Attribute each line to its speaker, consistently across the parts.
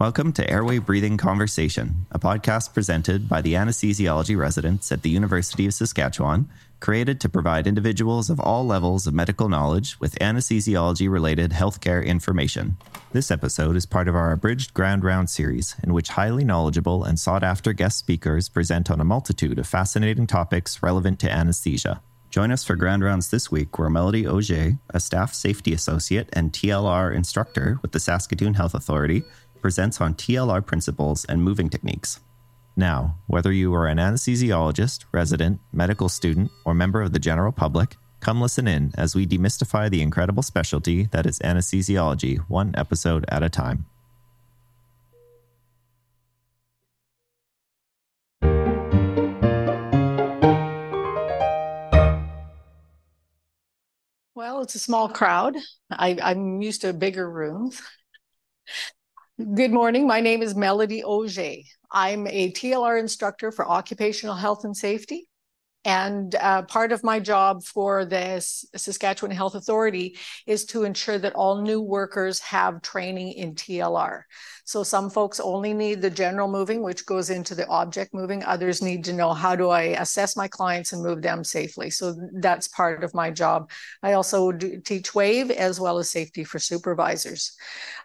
Speaker 1: Welcome to Airway Breathing Conversation, a podcast presented by the anesthesiology residents at the University of Saskatchewan, created to provide individuals of all levels of medical knowledge with anesthesiology related healthcare information. This episode is part of our Abridged Grand Round series, in which highly knowledgeable and sought after guest speakers present on a multitude of fascinating topics relevant to anesthesia. Join us for Grand Rounds this week, where Melody Auger, a staff safety associate and TLR instructor with the Saskatoon Health Authority, presents on TLR principles and moving techniques. Now, whether you are an anesthesiologist, resident, medical student, or member of the general public, come listen in as we demystify the incredible specialty that is anesthesiology, one episode at a time.
Speaker 2: Well, it's a small crowd. I, am used to bigger rooms. Good morning. My name is Melody Auger. I'm a TLR instructor for occupational health and safety. And uh, part of my job for the Saskatchewan Health Authority is to ensure that all new workers have training in TLR. So some folks only need the general moving, which goes into the object moving. Others need to know how do I assess my clients and move them safely. So that's part of my job. I also teach WAVE as well as safety for supervisors.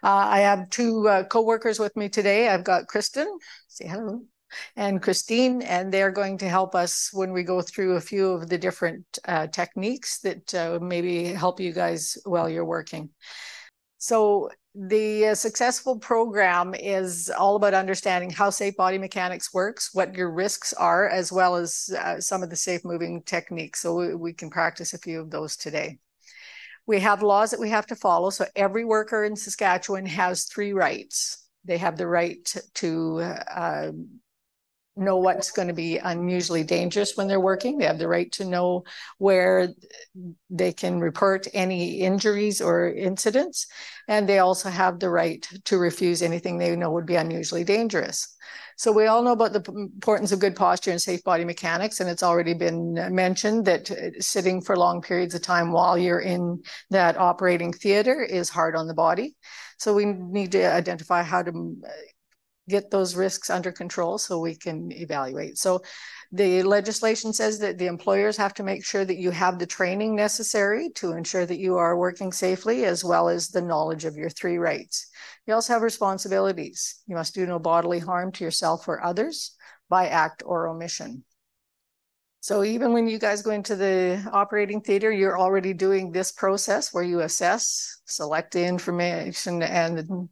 Speaker 2: Uh, I have two uh, co-workers with me today. I've got Kristen. Say hello and Christine, and they're going to help us when we go through a few of the different uh, techniques that uh, maybe help you guys while you're working. So the uh, successful program is all about understanding how safe body mechanics works, what your risks are, as well as uh, some of the safe moving techniques. So we, we can practice a few of those today. We have laws that we have to follow. So every worker in Saskatchewan has three rights. They have the right to uh, know what's going to be unusually dangerous when they're working. They have the right to know where they can report any injuries or incidents. And they also have the right to refuse anything they know would be unusually dangerous. So we all know about the importance of good posture and safe body mechanics, and it's already been mentioned that uh, sitting for long periods of time while you're in that operating theater is hard on the body. So we need to identify how to get those risks under control so we can evaluate. So the legislation says that the employers have to make sure that you have the training necessary to ensure that you are working safely as well as the knowledge of your three rights. You also have responsibilities. You must do no bodily harm to yourself or others by act or omission. So even when you guys go into the operating theater, you're already doing this process where you assess, select the information and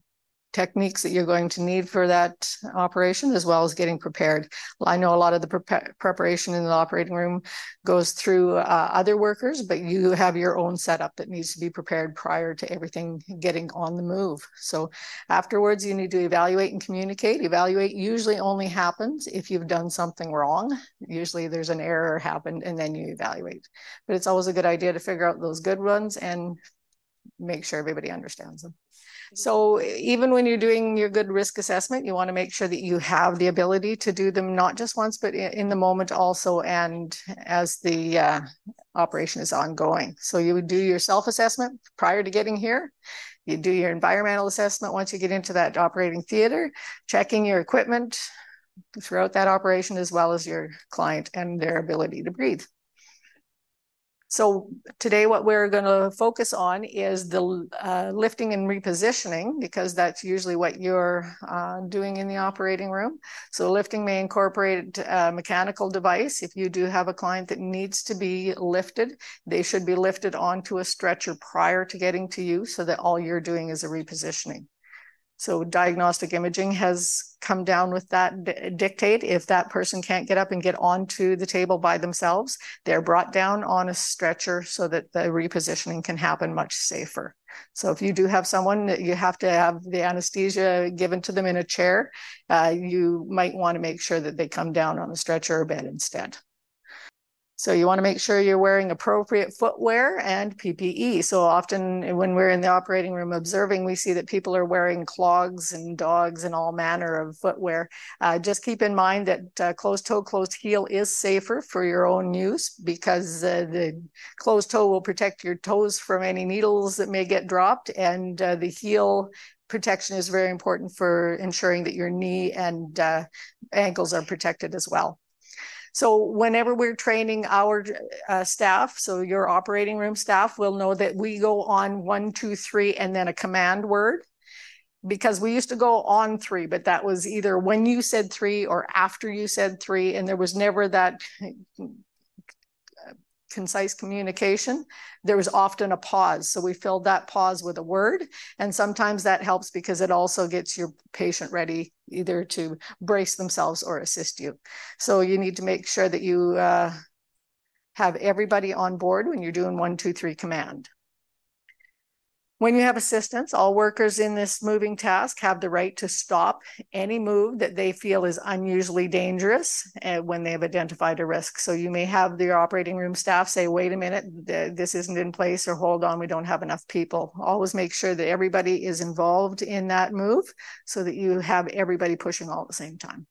Speaker 2: techniques that you're going to need for that operation, as well as getting prepared. I know a lot of the pre- preparation in the operating room goes through uh, other workers, but you have your own setup that needs to be prepared prior to everything getting on the move. So afterwards, you need to evaluate and communicate. Evaluate usually only happens if you've done something wrong. Usually there's an error happened and then you evaluate. But it's always a good idea to figure out those good ones and make sure everybody understands them. So even when you're doing your good risk assessment, you want to make sure that you have the ability to do them not just once, but in the moment also, and as the uh, operation is ongoing. So you would do your self-assessment prior to getting here. You do your environmental assessment once you get into that operating theater, checking your equipment throughout that operation, as well as your client and their ability to breathe. So today what we're going to focus on is the uh, lifting and repositioning because that's usually what you're uh, doing in the operating room. So lifting may incorporate a mechanical device. If you do have a client that needs to be lifted, they should be lifted onto a stretcher prior to getting to you so that all you're doing is a repositioning. So diagnostic imaging has come down with that dictate. If that person can't get up and get onto the table by themselves, they're brought down on a stretcher so that the repositioning can happen much safer. So if you do have someone that you have to have the anesthesia given to them in a chair, uh, you might want to make sure that they come down on a stretcher or bed instead. So you want to make sure you're wearing appropriate footwear and PPE. So often when we're in the operating room observing, we see that people are wearing clogs and dogs and all manner of footwear. Uh, just keep in mind that uh, closed toe, closed heel is safer for your own use because uh, the closed toe will protect your toes from any needles that may get dropped and uh, the heel protection is very important for ensuring that your knee and uh, ankles are protected as well. So whenever we're training our uh, staff, so your operating room staff will know that we go on one, two, three, and then a command word. Because we used to go on three, but that was either when you said three or after you said three, and there was never that concise communication, there was often a pause. So we filled that pause with a word. And sometimes that helps because it also gets your patient ready either to brace themselves or assist you. So you need to make sure that you uh, have everybody on board when you're doing one, two, three command. When you have assistance, all workers in this moving task have the right to stop any move that they feel is unusually dangerous uh, when they have identified a risk. So you may have your operating room staff say, wait a minute, this isn't in place, or hold on, we don't have enough people. Always make sure that everybody is involved in that move so that you have everybody pushing all at the same time.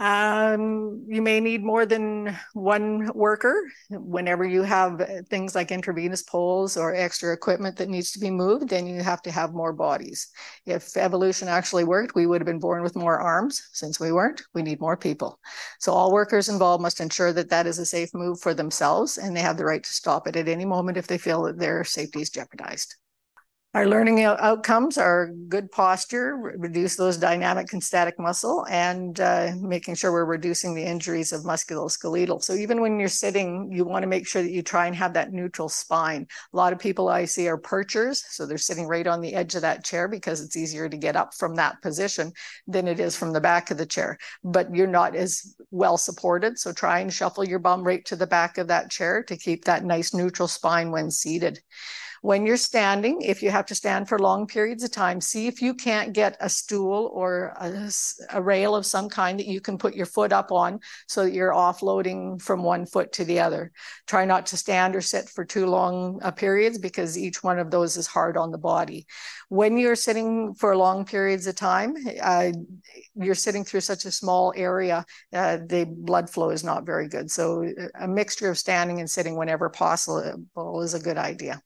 Speaker 2: Um, you may need more than one worker whenever you have things like intravenous poles or extra equipment that needs to be moved, then you have to have more bodies. If evolution actually worked, we would have been born with more arms. Since we weren't, we need more people. So all workers involved must ensure that that is a safe move for themselves and they have the right to stop it at any moment if they feel that their safety is jeopardized. Our learning outcomes are good posture, reduce those dynamic and static muscle, and uh, making sure we're reducing the injuries of musculoskeletal. So even when you're sitting, you want to make sure that you try and have that neutral spine. A lot of people I see are perchers, so they're sitting right on the edge of that chair because it's easier to get up from that position than it is from the back of the chair. But you're not as well supported, so try and shuffle your bum right to the back of that chair to keep that nice neutral spine when seated. When you're standing, if you have to stand for long periods of time, see if you can't get a stool or a, a rail of some kind that you can put your foot up on so that you're offloading from one foot to the other. Try not to stand or sit for too long uh, periods because each one of those is hard on the body. When you're sitting for long periods of time, uh, you're sitting through such a small area, uh, the blood flow is not very good. So a mixture of standing and sitting whenever possible is a good idea.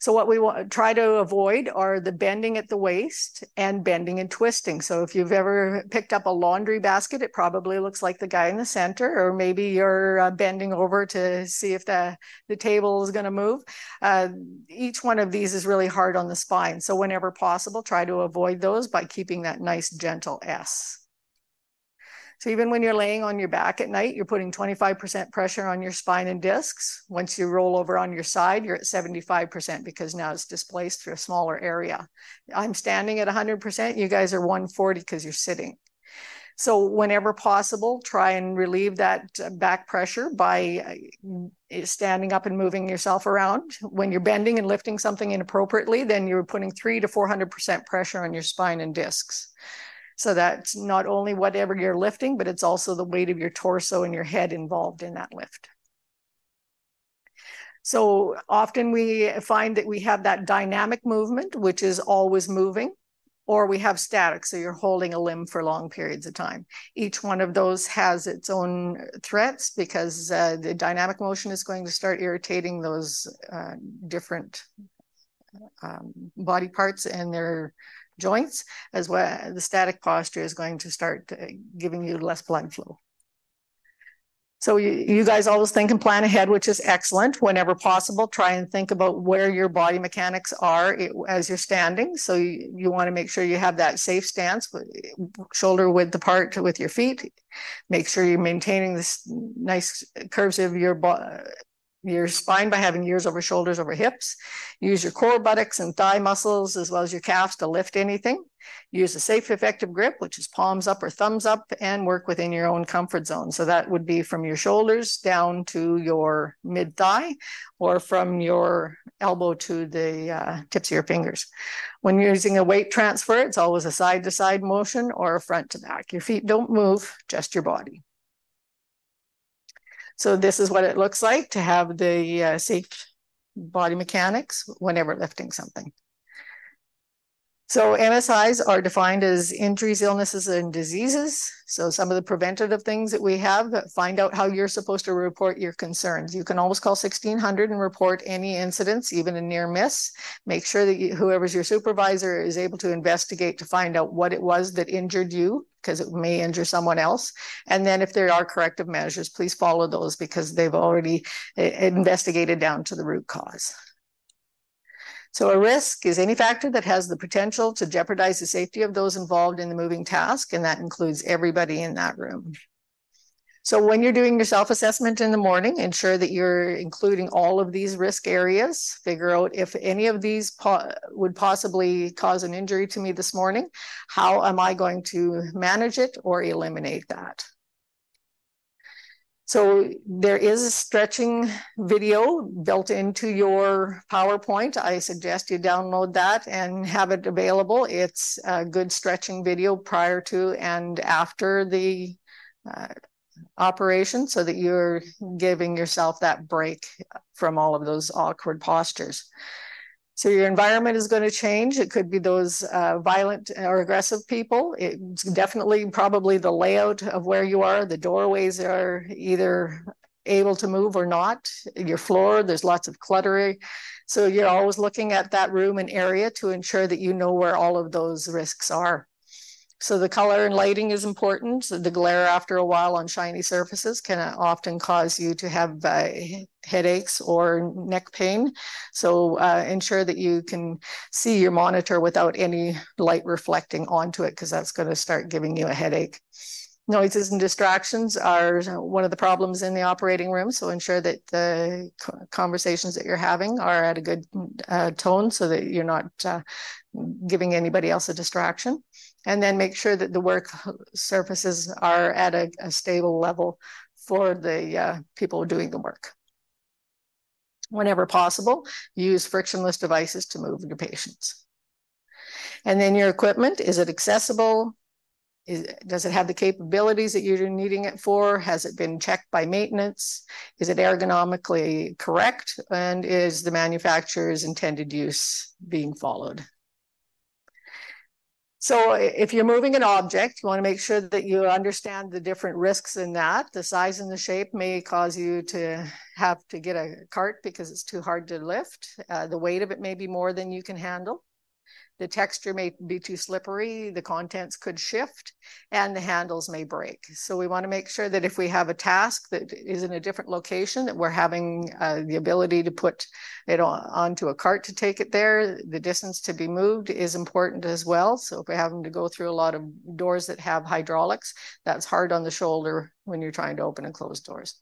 Speaker 2: So what we want try to avoid are the bending at the waist and bending and twisting. So if you've ever picked up a laundry basket, it probably looks like the guy in the center, or maybe you're uh, bending over to see if the, the table is going to move. Uh, each one of these is really hard on the spine. So whenever possible, try to avoid those by keeping that nice gentle S. So even when you're laying on your back at night, you're putting 25% pressure on your spine and discs. Once you roll over on your side, you're at 75% because now it's displaced through a smaller area. I'm standing at 100%. You guys are 140 because you're sitting. So whenever possible, try and relieve that back pressure by uh, standing up and moving yourself around. When you're bending and lifting something inappropriately, then you're putting three to 400% pressure on your spine and discs. So that's not only whatever you're lifting, but it's also the weight of your torso and your head involved in that lift. So often we find that we have that dynamic movement, which is always moving, or we have static, so you're holding a limb for long periods of time. Each one of those has its own threats because uh, the dynamic motion is going to start irritating those uh, different um, body parts and their joints, as well the static posture is going to start uh, giving you less blood flow. So you, you guys always think and plan ahead, which is excellent. Whenever possible, try and think about where your body mechanics are as you're standing. So you, you want to make sure you have that safe stance, shoulder width apart with your feet. Make sure you're maintaining this nice curves of your your spine by having ears over shoulders over hips. Use your core, buttocks, and thigh muscles as well as your calves to lift anything. Use a safe, effective grip, which is palms up or thumbs up, and work within your own comfort zone. So that would be from your shoulders down to your mid thigh or from your elbow to the uh, tips of your fingers. When you're using a weight transfer, it's always a side to side motion or a front to back. Your feet don't move, just your body. So this is what it looks like to have the uh, safe body mechanics whenever lifting something. So MSIs are defined as injuries, illnesses, and diseases. So some of the preventative things that we have, find out how you're supposed to report your concerns. You can always call 1600 and report any incidents, even a near miss. Make sure that you, whoever's your supervisor is able to investigate to find out what it was that injured you because it may injure someone else. And then if there are corrective measures, please follow those because they've already eh, investigated down to the root cause. So a risk is any factor that has the potential to jeopardize the safety of those involved in the moving task, and that includes everybody in that room. So when you're doing your self-assessment in the morning, ensure that you're including all of these risk areas. Figure out if any of these po would possibly cause an injury to me this morning. How am I going to manage it or eliminate that? So there is a stretching video built into your PowerPoint. I suggest you download that and have it available. It's a good stretching video prior to and after the uh, operation so that you're giving yourself that break from all of those awkward postures. So your environment is going to change. It could be those uh, violent or aggressive people. It's definitely probably the layout of where you are. The doorways are either able to move or not. Your floor, there's lots of cluttering. So you're always looking at that room and area to ensure that you know where all of those risks are. So the color and lighting is important. The glare after a while on shiny surfaces can often cause you to have uh, headaches or neck pain. So uh, ensure that you can see your monitor without any light reflecting onto it because that's going to start giving you a headache. Noises and distractions are one of the problems in the operating room. So ensure that the conversations that you're having are at a good uh, tone so that you're not uh, giving anybody else a distraction and then make sure that the work surfaces are at a, a stable level for the uh, people doing the work. Whenever possible, use frictionless devices to move your patients. And then your equipment, is it accessible? Is, does it have the capabilities that you're needing it for? Has it been checked by maintenance? Is it ergonomically correct? And is the manufacturer's intended use being followed? So if you're moving an object, you want to make sure that you understand the different risks in that. The size and the shape may cause you to have to get a cart because it's too hard to lift. Uh, the weight of it may be more than you can handle. The texture may be too slippery, the contents could shift, and the handles may break. So we want to make sure that if we have a task that is in a different location, that we're having uh, the ability to put it on, onto a cart to take it there. The distance to be moved is important as well. So if we're having to go through a lot of doors that have hydraulics, that's hard on the shoulder when you're trying to open and close doors.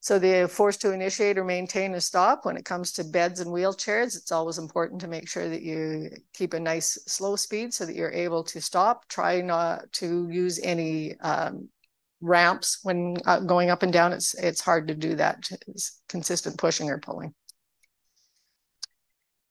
Speaker 2: So the force to initiate or maintain a stop when it comes to beds and wheelchairs, it's always important to make sure that you keep a nice slow speed so that you're able to stop. Try not to use any um, ramps when uh, going up and down. It's it's hard to do that. It's consistent pushing or pulling.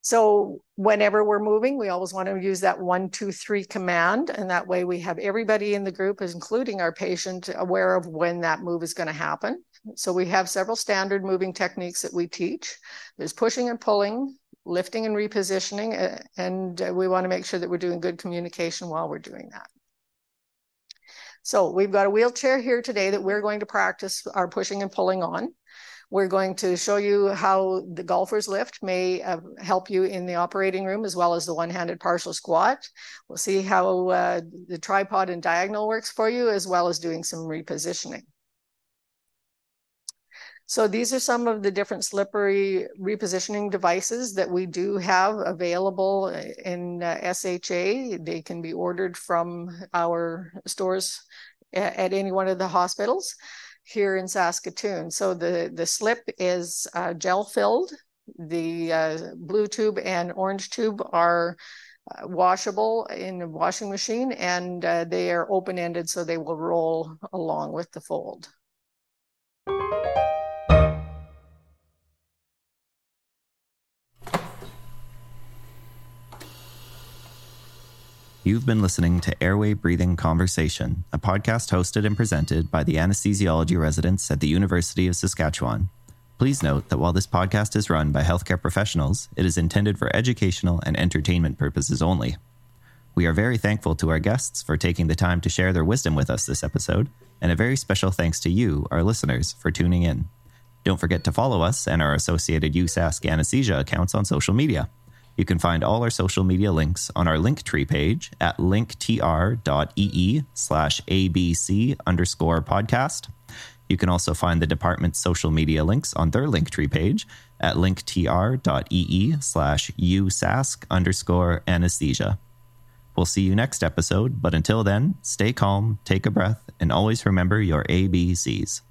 Speaker 2: So whenever we're moving, we always want to use that one, two, three command. And that way we have everybody in the group, including our patient, aware of when that move is going to happen. So we have several standard moving techniques that we teach. There's pushing and pulling, lifting and repositioning, and we want to make sure that we're doing good communication while we're doing that. So we've got a wheelchair here today that we're going to practice our pushing and pulling on. We're going to show you how the golfer's lift may uh, help you in the operating room as well as the one-handed partial squat. We'll see how uh, the tripod and diagonal works for you as well as doing some repositioning. So these are some of the different slippery repositioning devices that we do have available in uh, SHA. They can be ordered from our stores at, at any one of the hospitals here in Saskatoon. So the, the slip is uh, gel filled. The uh, blue tube and orange tube are uh, washable in a washing machine and uh, they are open ended so they will roll along with the fold.
Speaker 1: You've been listening to Airway Breathing Conversation, a podcast hosted and presented by the anesthesiology residents at the University of Saskatchewan. Please note that while this podcast is run by healthcare professionals, it is intended for educational and entertainment purposes only. We are very thankful to our guests for taking the time to share their wisdom with us this episode, and a very special thanks to you, our listeners, for tuning in. Don't forget to follow us and our associated USask anesthesia accounts on social media. You can find all our social media links on our Linktree page at linktr.ee slash abc underscore podcast. You can also find the department's social media links on their Linktree page at linktr.ee slash usask underscore anesthesia. We'll see you next episode, but until then, stay calm, take a breath, and always remember your ABCs.